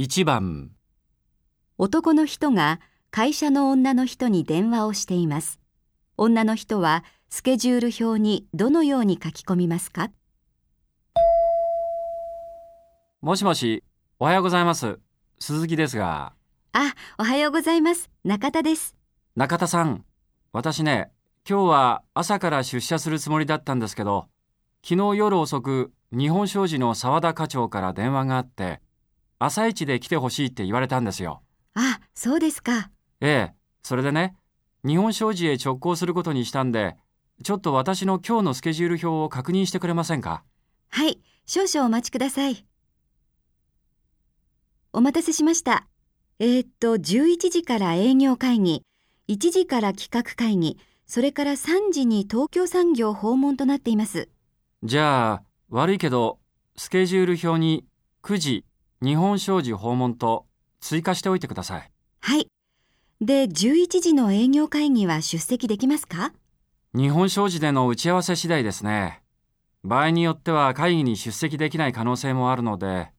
1番男の人が会社の女の人に電話をしています。女の人はスケジュール表にどのように書き込みますか？もしもしおはようございます鈴木ですがあ、おはようございます。中田です。中田さん私ね今日は朝から出社するつもりだったんですけど昨日夜遅く日本商事の澤田課長から電話があって朝一で来てほしいって言われたんですよあ、そうですか。ええそれでね日本商事へ直行することにしたんでちょっと私の今日のスケジュール表を確認してくれませんか？はい、少々お待ちください。お待たせしました。えー、っと、11時から営業会議、1時から企画会議、それから3時に東京産業訪問となっています。じゃあ悪いけどスケジュール表に9時日本商事訪問と追加しておいてください。はい。で、11時の営業会議は出席できますか？日本商事での打ち合わせ次第ですね。場合によっては会議に出席できない可能性もあるので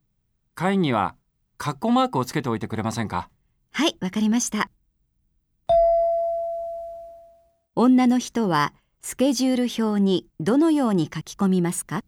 会議はカッコマークをつけておいてくれませんか？はい、わかりました。女の人はスケジュール表にどのように書き込みますか？